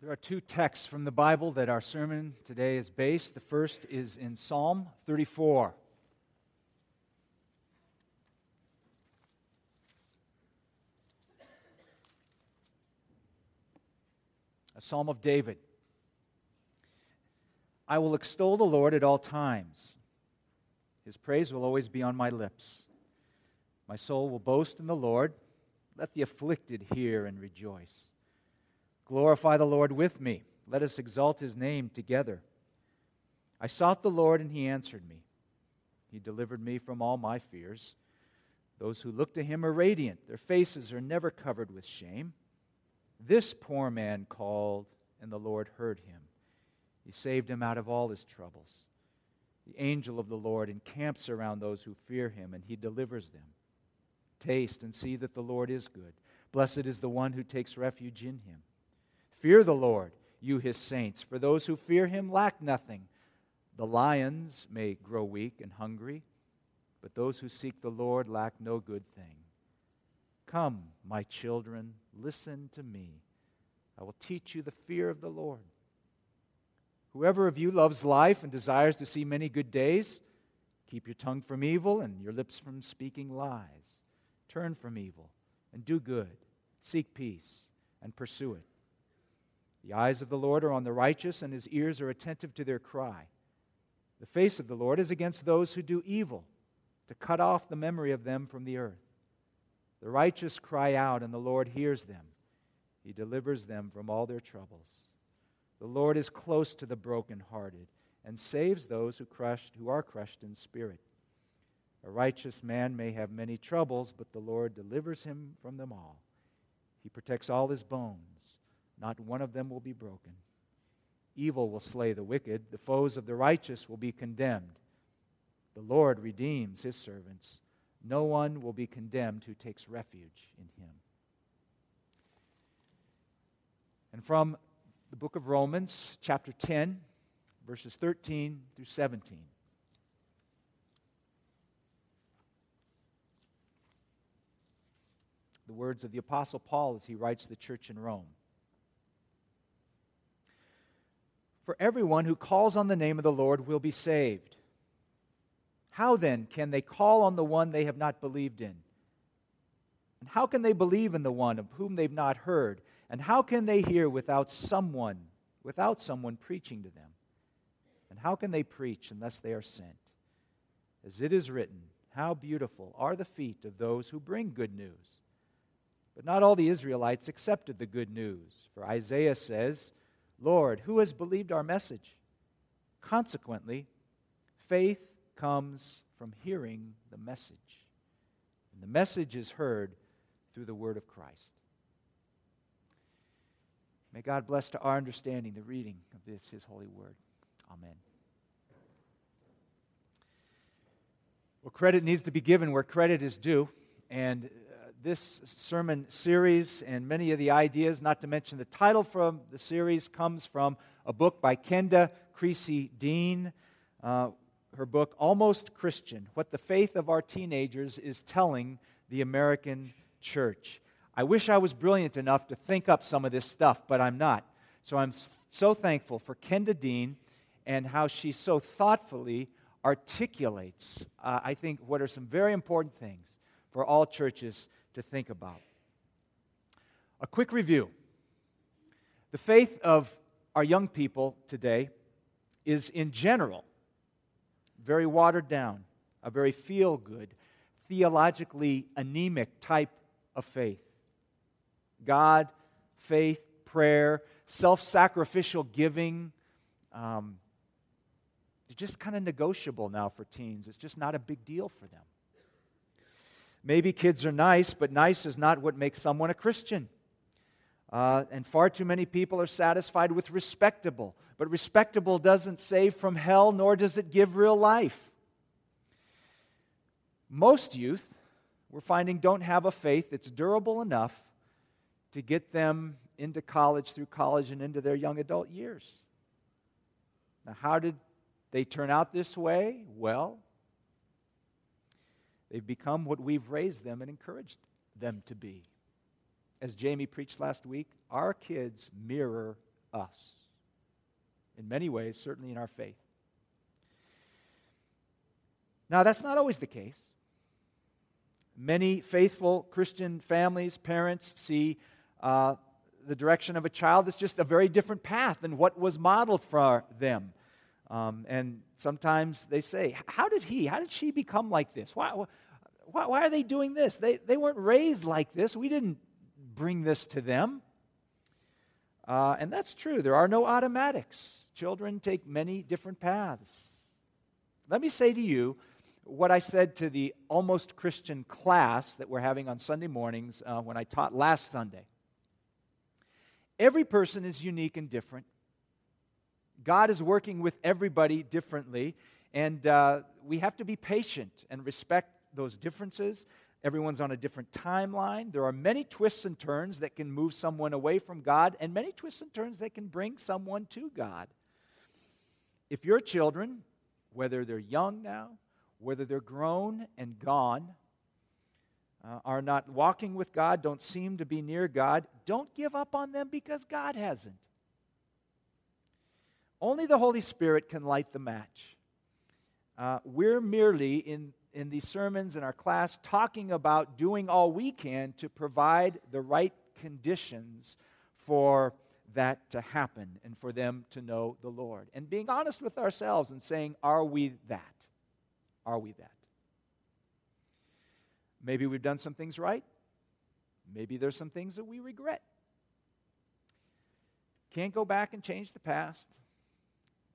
There are two texts from the Bible that our sermon today is based. The first is in Psalm 34. A psalm of David. I will extol the Lord at all times. His praise will always be on my lips. My soul will boast in the Lord. Let the afflicted hear and rejoice. Glorify the Lord with me. Let us exalt his name together. I sought the Lord, and he answered me. He delivered me from all my fears. Those who look to him are radiant, their faces are never covered with shame. This poor man called, and the Lord heard him. He saved him out of all his troubles. The angel of the Lord encamps around those who fear him, and he delivers them. Taste and see that the Lord is good. Blessed is the one who takes refuge in him. Fear the Lord, you his saints, for those who fear him lack nothing. The lions may grow weak and hungry, but those who seek the Lord lack no good thing. Come, my children, listen to me. I will teach you the fear of the Lord. Whoever of you loves life and desires to see many good days, keep your tongue from evil and your lips from speaking lies. Turn from evil and do good. Seek peace and pursue it. The eyes of the Lord are on the righteous, and his ears are attentive to their cry. The face of the Lord is against those who do evil, to cut off the memory of them from the earth. The righteous cry out, and the Lord hears them. He delivers them from all their troubles. The Lord is close to the brokenhearted and saves those who, crushed, who are crushed in spirit. A righteous man may have many troubles, but the Lord delivers him from them all. He protects all his bones not one of them will be broken. Evil will slay the wicked, the foes of the righteous will be condemned. The Lord redeems his servants. No one will be condemned who takes refuge in him. And from the book of Romans, chapter 10, verses 13 through 17. The words of the Apostle Paul as he writes the church in Rome. For everyone who calls on the name of the Lord will be saved. How then can they call on the one they have not believed in? And how can they believe in the one of whom they've not heard? And how can they hear without someone, without someone preaching to them? And how can they preach unless they are sent? As it is written, how beautiful are the feet of those who bring good news. But not all the Israelites accepted the good news. For Isaiah says, Lord, who has believed our message? Consequently, faith comes from hearing the message. And the message is heard through the word of Christ. May God bless to our understanding the reading of this, his holy word. Amen. Well, credit needs to be given where credit is due. And this sermon series and many of the ideas, not to mention the title from the series, comes from a book by Kenda Creasy Dean. Uh, her book, Almost Christian What the Faith of Our Teenagers is Telling the American Church. I wish I was brilliant enough to think up some of this stuff, but I'm not. So I'm so thankful for Kenda Dean and how she so thoughtfully articulates, uh, I think, what are some very important things for all churches to think about. A quick review the faith of our young people today is, in general, very watered down, a very feel good, theologically anemic type of faith. God, faith, prayer, self sacrificial giving. Um, they're just kind of negotiable now for teens. It's just not a big deal for them. Maybe kids are nice, but nice is not what makes someone a Christian. Uh, and far too many people are satisfied with respectable. But respectable doesn't save from hell, nor does it give real life. Most youth, we're finding, don't have a faith that's durable enough to get them into college, through college, and into their young adult years. Now, how did they turn out this way? Well, They've become what we've raised them and encouraged them to be. As Jamie preached last week, our kids mirror us. In many ways, certainly in our faith. Now, that's not always the case. Many faithful Christian families, parents see uh, the direction of a child as just a very different path than what was modeled for them. Um, and sometimes they say, How did he, how did she become like this? Why, why, why are they doing this? They, they weren't raised like this. We didn't bring this to them. Uh, and that's true. There are no automatics. Children take many different paths. Let me say to you what I said to the almost Christian class that we're having on Sunday mornings uh, when I taught last Sunday. Every person is unique and different. God is working with everybody differently, and uh, we have to be patient and respect those differences. Everyone's on a different timeline. There are many twists and turns that can move someone away from God, and many twists and turns that can bring someone to God. If your children, whether they're young now, whether they're grown and gone, uh, are not walking with God, don't seem to be near God, don't give up on them because God hasn't. Only the Holy Spirit can light the match. Uh, we're merely in, in these sermons in our class talking about doing all we can to provide the right conditions for that to happen and for them to know the Lord. And being honest with ourselves and saying, Are we that? Are we that? Maybe we've done some things right. Maybe there's some things that we regret. Can't go back and change the past.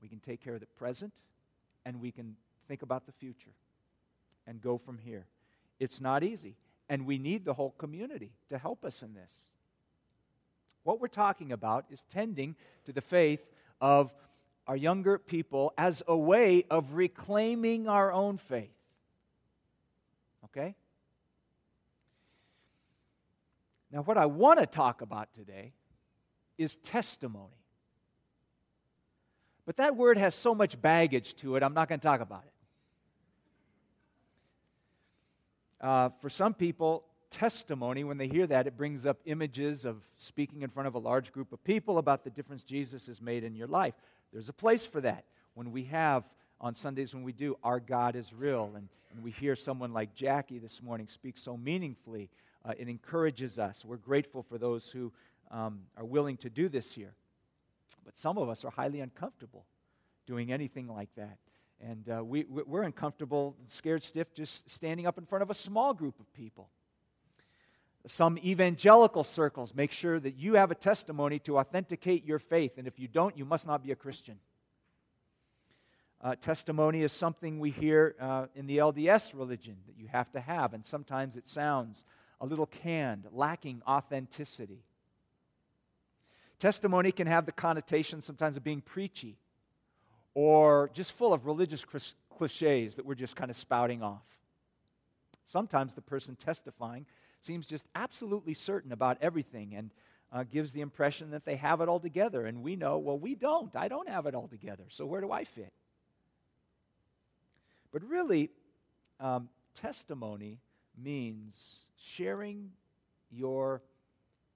We can take care of the present, and we can think about the future and go from here. It's not easy, and we need the whole community to help us in this. What we're talking about is tending to the faith of our younger people as a way of reclaiming our own faith. Okay? Now, what I want to talk about today is testimony. But that word has so much baggage to it, I'm not going to talk about it. Uh, for some people, testimony, when they hear that, it brings up images of speaking in front of a large group of people about the difference Jesus has made in your life. There's a place for that. When we have, on Sundays, when we do, Our God is Real, and, and we hear someone like Jackie this morning speak so meaningfully, uh, it encourages us. We're grateful for those who um, are willing to do this here. But some of us are highly uncomfortable doing anything like that. And uh, we, we're uncomfortable, scared stiff, just standing up in front of a small group of people. Some evangelical circles make sure that you have a testimony to authenticate your faith. And if you don't, you must not be a Christian. Uh, testimony is something we hear uh, in the LDS religion that you have to have, and sometimes it sounds a little canned, lacking authenticity. Testimony can have the connotation sometimes of being preachy or just full of religious cliches that we're just kind of spouting off. Sometimes the person testifying seems just absolutely certain about everything and uh, gives the impression that they have it all together. And we know, well, we don't. I don't have it all together. So where do I fit? But really, um, testimony means sharing your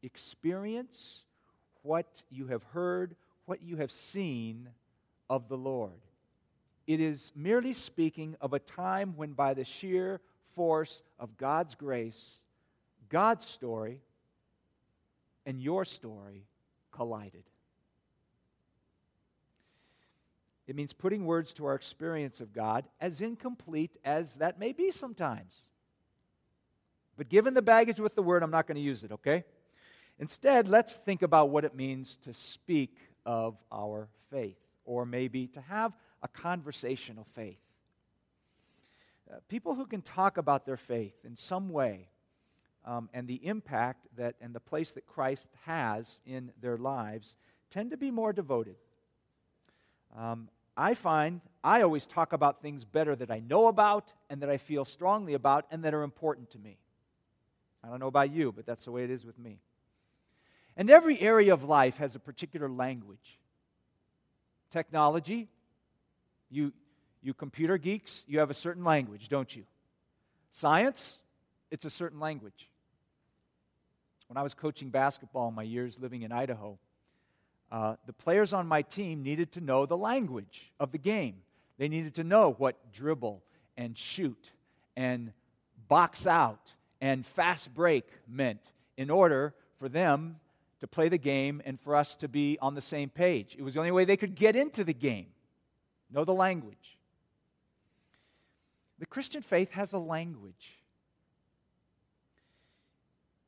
experience what you have heard, what you have seen of the Lord. It is merely speaking of a time when, by the sheer force of God's grace, God's story and your story collided. It means putting words to our experience of God, as incomplete as that may be sometimes. But given the baggage with the word, I'm not going to use it, okay? Instead, let's think about what it means to speak of our faith, or maybe to have a conversational faith. Uh, people who can talk about their faith in some way um, and the impact that and the place that Christ has in their lives tend to be more devoted. Um, I find I always talk about things better that I know about and that I feel strongly about and that are important to me. I don't know about you, but that's the way it is with me. And every area of life has a particular language. Technology, you, you computer geeks, you have a certain language, don't you? Science, it's a certain language. When I was coaching basketball in my years living in Idaho, uh, the players on my team needed to know the language of the game. They needed to know what dribble and shoot and box out and fast break meant in order for them to play the game and for us to be on the same page. It was the only way they could get into the game, know the language. The Christian faith has a language.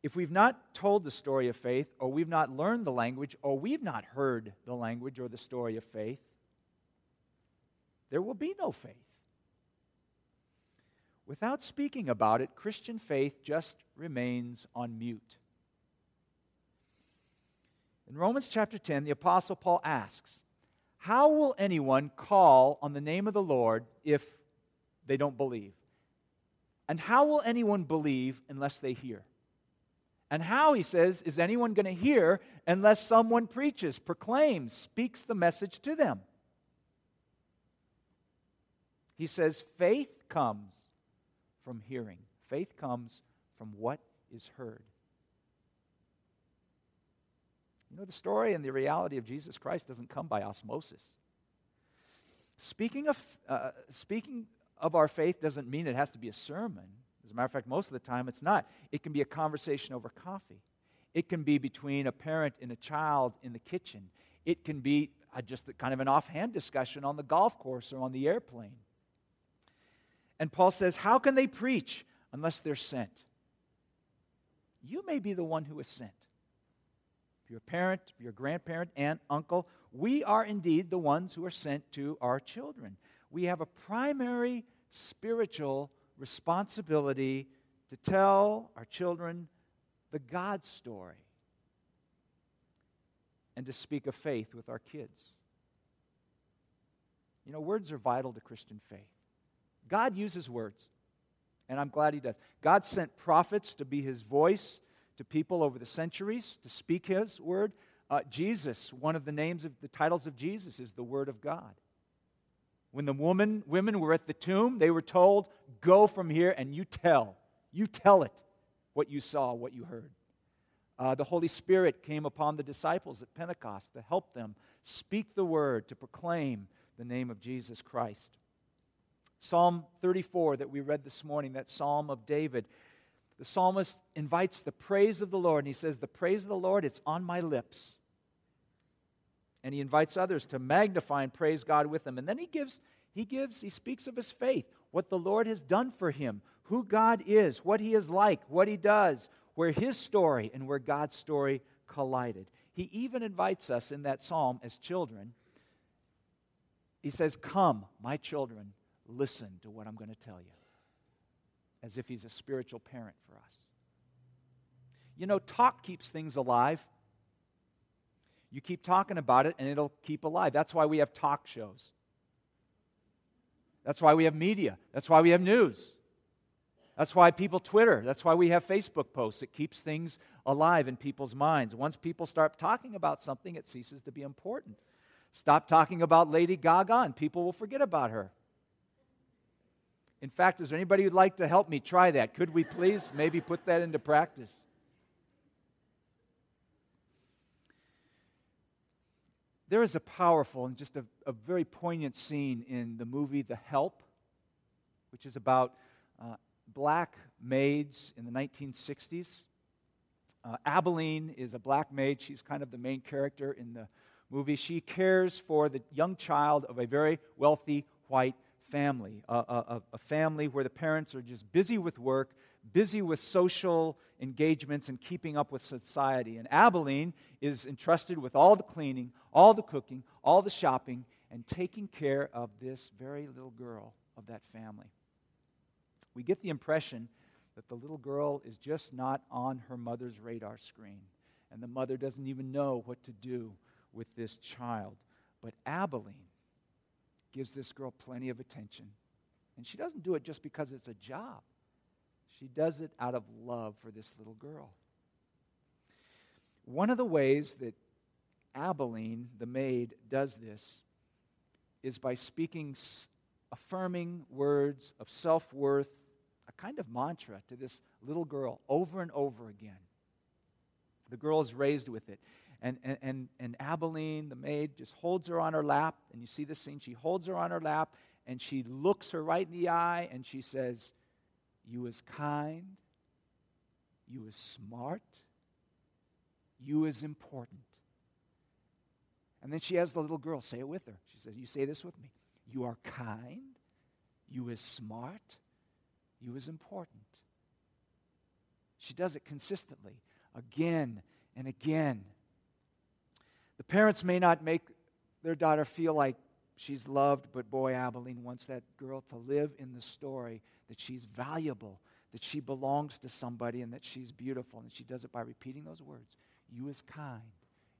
If we've not told the story of faith, or we've not learned the language, or we've not heard the language or the story of faith, there will be no faith. Without speaking about it, Christian faith just remains on mute. In Romans chapter 10, the Apostle Paul asks, How will anyone call on the name of the Lord if they don't believe? And how will anyone believe unless they hear? And how, he says, is anyone going to hear unless someone preaches, proclaims, speaks the message to them? He says, faith comes from hearing, faith comes from what is heard. You know, the story and the reality of Jesus Christ doesn't come by osmosis. Speaking of, uh, speaking of our faith doesn't mean it has to be a sermon. As a matter of fact, most of the time it's not. It can be a conversation over coffee, it can be between a parent and a child in the kitchen, it can be uh, just kind of an offhand discussion on the golf course or on the airplane. And Paul says, How can they preach unless they're sent? You may be the one who is sent if you're a parent, if you're a grandparent, aunt, uncle, we are indeed the ones who are sent to our children. We have a primary spiritual responsibility to tell our children the God story and to speak of faith with our kids. You know, words are vital to Christian faith. God uses words, and I'm glad He does. God sent prophets to be His voice to people over the centuries to speak his word. Uh, Jesus, one of the names of the titles of Jesus is the Word of God. When the woman, women were at the tomb, they were told, Go from here and you tell. You tell it what you saw, what you heard. Uh, the Holy Spirit came upon the disciples at Pentecost to help them speak the word, to proclaim the name of Jesus Christ. Psalm 34 that we read this morning, that Psalm of David, the psalmist invites the praise of the Lord, and he says, The praise of the Lord, it's on my lips. And he invites others to magnify and praise God with him. And then he gives, he gives, he speaks of his faith, what the Lord has done for him, who God is, what he is like, what he does, where his story and where God's story collided. He even invites us in that psalm as children. He says, Come, my children, listen to what I'm going to tell you as if he's a spiritual parent for us. You know, talk keeps things alive. You keep talking about it, and it'll keep alive. That's why we have talk shows. That's why we have media. That's why we have news. That's why people Twitter. That's why we have Facebook posts. It keeps things alive in people's minds. Once people start talking about something, it ceases to be important. Stop talking about Lady Gaga, and people will forget about her. In fact, is there anybody who'd like to help me try that? Could we please maybe put that into practice? There is a powerful and just a, a very poignant scene in the movie The Help, which is about uh, black maids in the 1960s. Uh, Aibileen is a black maid. She's kind of the main character in the movie. She cares for the young child of a very wealthy white family, a, a, a, family where the parents are just busy with work, busy with social engagements and keeping up with society. And Aibileen is entrusted with all the cleaning, all the cooking, all the shopping, and taking care of this very little girl of that family. We get the impression that the little girl is just not on her mother's radar screen, and the mother doesn't even know what to do with this child. But Aibileen gives this girl plenty of attention. And she doesn't do it just because it's a job, she does it out of love for this little girl. One of the ways that Aibileen, the maid, does this is by speaking affirming words of self worth, a kind of mantra to this little girl over and over again. The girl is raised with it. And, and, and, Aibileen, the maid, just holds her on her lap. And you see the scene. She holds her on her lap and she looks her right in the eye and she says, You is kind, you is smart, you is important. And then she has the little girl say it with her. She says, You say this with me. You are kind, you is smart, you is important. She does it consistently, again and again. The parents may not make their daughter feel like she's loved, but boy, Aibileen wants that girl to live in the story that she's valuable, that she belongs to somebody, and that she's beautiful. And she does it by repeating those words You is kind,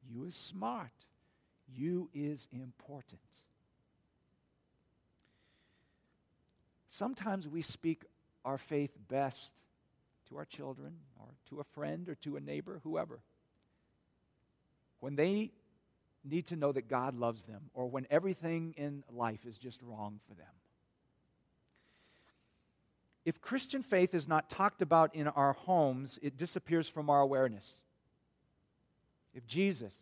you is smart, you is important. Sometimes we speak our faith best to our children or to a friend or to a neighbor, whoever. When they need to know that God loves them or when everything in life is just wrong for them. If Christian faith is not talked about in our homes, it disappears from our awareness. If Jesus,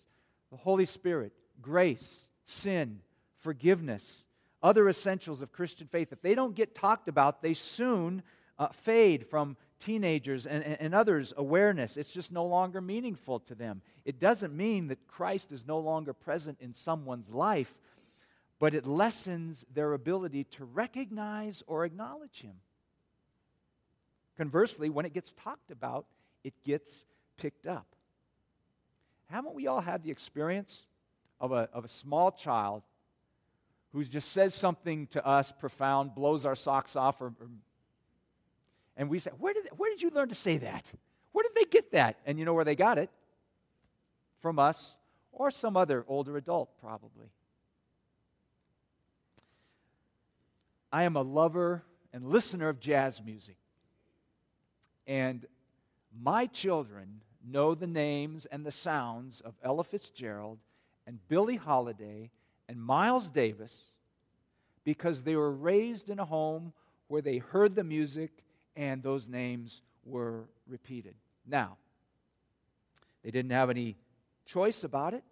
the Holy Spirit, grace, sin, forgiveness, other essentials of Christian faith, if they don't get talked about, they soon uh, fade from teenagers and, and others' awareness. It's just no longer meaningful to them. It doesn't mean that Christ is no longer present in someone's life, but it lessens their ability to recognize or acknowledge Him. Conversely, when it gets talked about, it gets picked up. Haven't we all had the experience of a, of a small child who just says something to us profound, blows our socks off, or, or and we say, where did, where did you learn to say that? Where did they get that? And you know where they got it? From us or some other older adult, probably. I am a lover and listener of jazz music. And my children know the names and the sounds of Ella Fitzgerald and Billie Holiday and Miles Davis because they were raised in a home where they heard the music and those names were repeated. Now, they didn't have any choice about it,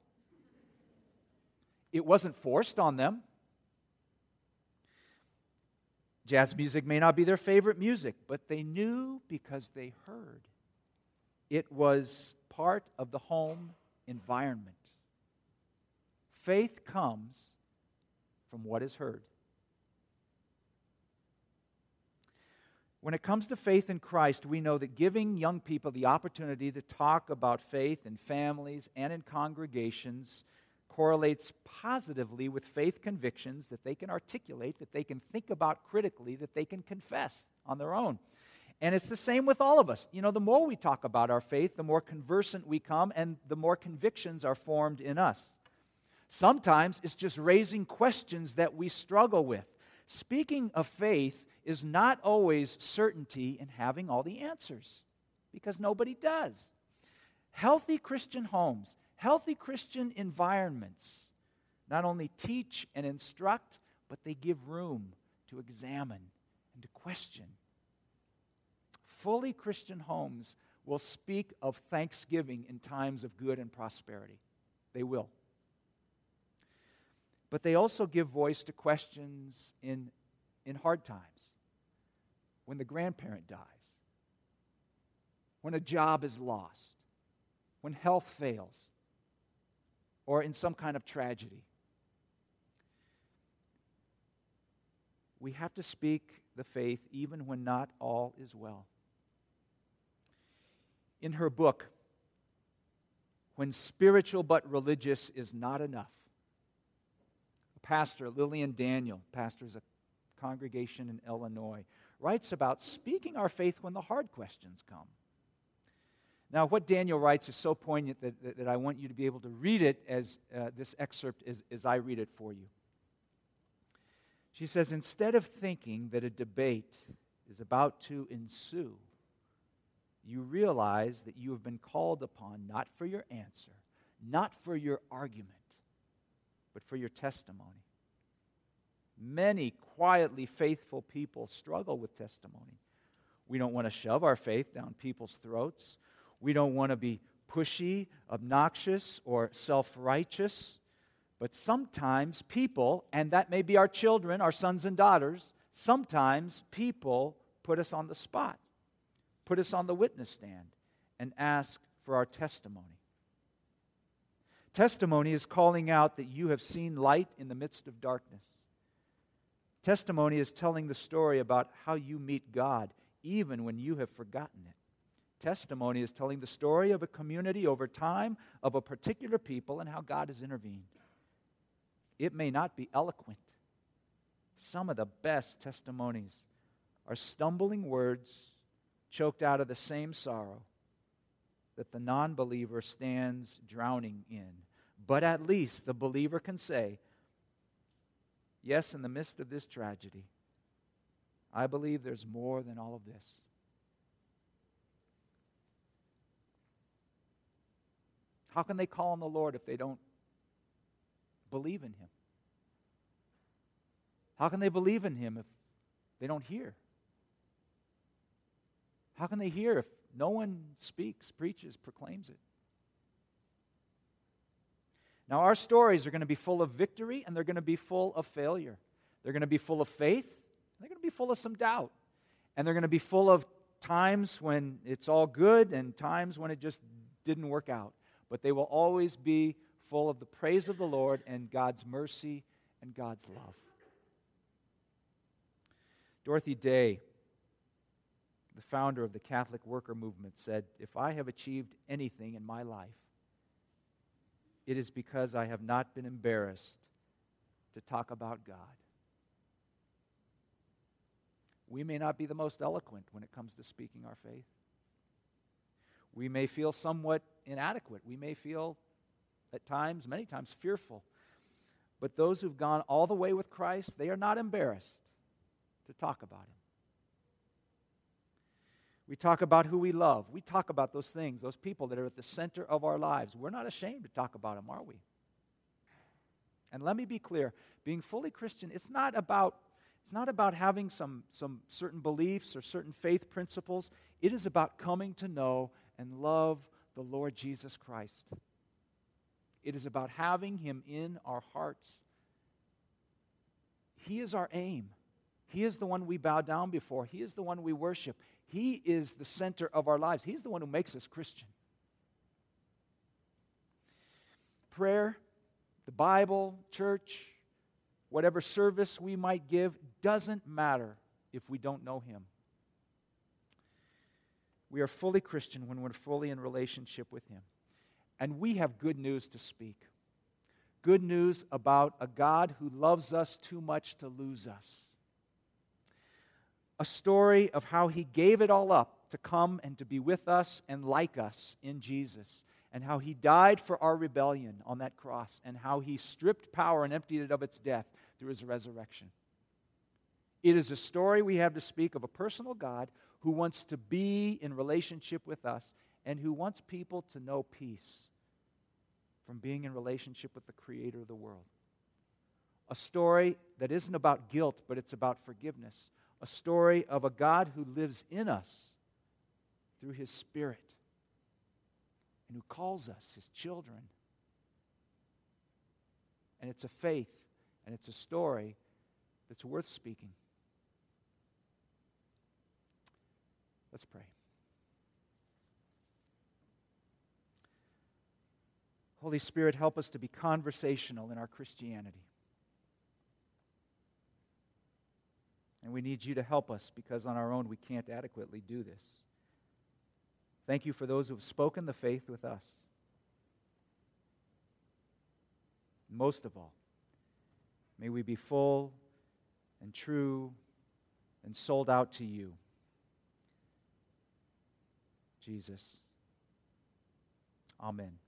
it wasn't forced on them. Jazz music may not be their favorite music, but they knew because they heard. It was part of the home environment. Faith comes from what is heard. When it comes to faith in Christ, we know that giving young people the opportunity to talk about faith in families and in congregations correlates positively with faith convictions that they can articulate, that they can think about critically, that they can confess on their own. And it's the same with all of us. You know, the more we talk about our faith, the more conversant we come, and the more convictions are formed in us. Sometimes it's just raising questions that we struggle with. Speaking of faith, is not always certainty in having all the answers, because nobody does. Healthy Christian homes, healthy Christian environments not only teach and instruct, but they give room to examine and to question. Fully Christian homes will speak of thanksgiving in times of good and prosperity. They will. But they also give voice to questions in, in hard times when the grandparent dies, when a job is lost, when health fails, or in some kind of tragedy. We have to speak the faith even when not all is well. In her book, When Spiritual But Religious is Not Enough, a pastor, Lillian Daniel, pastors a congregation in Illinois, writes about speaking our faith when the hard questions come. Now, what Daniel writes is so poignant that, that, that I want you to be able to read it as uh, this excerpt as, as I read it for you. She says, Instead of thinking that a debate is about to ensue, you realize that you have been called upon not for your answer, not for your argument, but for your testimony. Many quietly faithful people struggle with testimony. We don't want to shove our faith down people's throats. We don't want to be pushy, obnoxious, or self righteous. But sometimes people, and that may be our children, our sons and daughters, sometimes people put us on the spot, put us on the witness stand, and ask for our testimony. Testimony is calling out that you have seen light in the midst of darkness. Testimony is telling the story about how you meet God, even when you have forgotten it. Testimony is telling the story of a community over time, of a particular people, and how God has intervened. It may not be eloquent. Some of the best testimonies are stumbling words choked out of the same sorrow that the non believer stands drowning in. But at least the believer can say, Yes, in the midst of this tragedy, I believe there's more than all of this. How can they call on the Lord if they don't believe in Him? How can they believe in Him if they don't hear? How can they hear if no one speaks, preaches, proclaims it? Now, our stories are going to be full of victory and they're going to be full of failure. They're going to be full of faith, they're going to be full of some doubt. And they're going to be full of times when it's all good and times when it just didn't work out but they will always be full of the praise of the Lord and God's mercy and God's love. Dorothy Day, the founder of the Catholic worker movement, said, If I have achieved anything in my life, it is because I have not been embarrassed to talk about God. We may not be the most eloquent when it comes to speaking our faith. We may feel somewhat inadequate. We may feel at times, many times, fearful. But those who've gone all the way with Christ, they are not embarrassed to talk about Him. We talk about who we love. We talk about those things, those people that are at the center of our lives. We're not ashamed to talk about them, are we? And let me be clear being fully Christian, it's not about. It's not about having some, some certain beliefs or certain faith principles. It is about coming to know and love the Lord Jesus Christ. It is about having Him in our hearts. He is our aim. He is the one we bow down before. He is the one we worship. He is the center of our lives. He's the one who makes us Christian. Prayer, the Bible, church, whatever service we might give doesn't matter if we don't know Him. We are fully Christian when we're fully in relationship with Him. And we have good news to speak good news about a God who loves us too much to lose us. A story of how He gave it all up to come and to be with us and like us in Jesus, and how He died for our rebellion on that cross, and how He stripped power and emptied it of its death through His resurrection. It is a story we have to speak of a personal God who wants to be in relationship with us and who wants people to know peace from being in relationship with the creator of the world. A story that isn't about guilt, but it's about forgiveness. A story of a God who lives in us through his Spirit and who calls us his children. And it's a faith and it's a story that's worth speaking. Let's pray. Holy Spirit, help us to be conversational in our Christianity. And we need you to help us because on our own we can't adequately do this. Thank you for those who have spoken the faith with us. Most of all, may we be full and true and sold out to you. Jesus. Amen.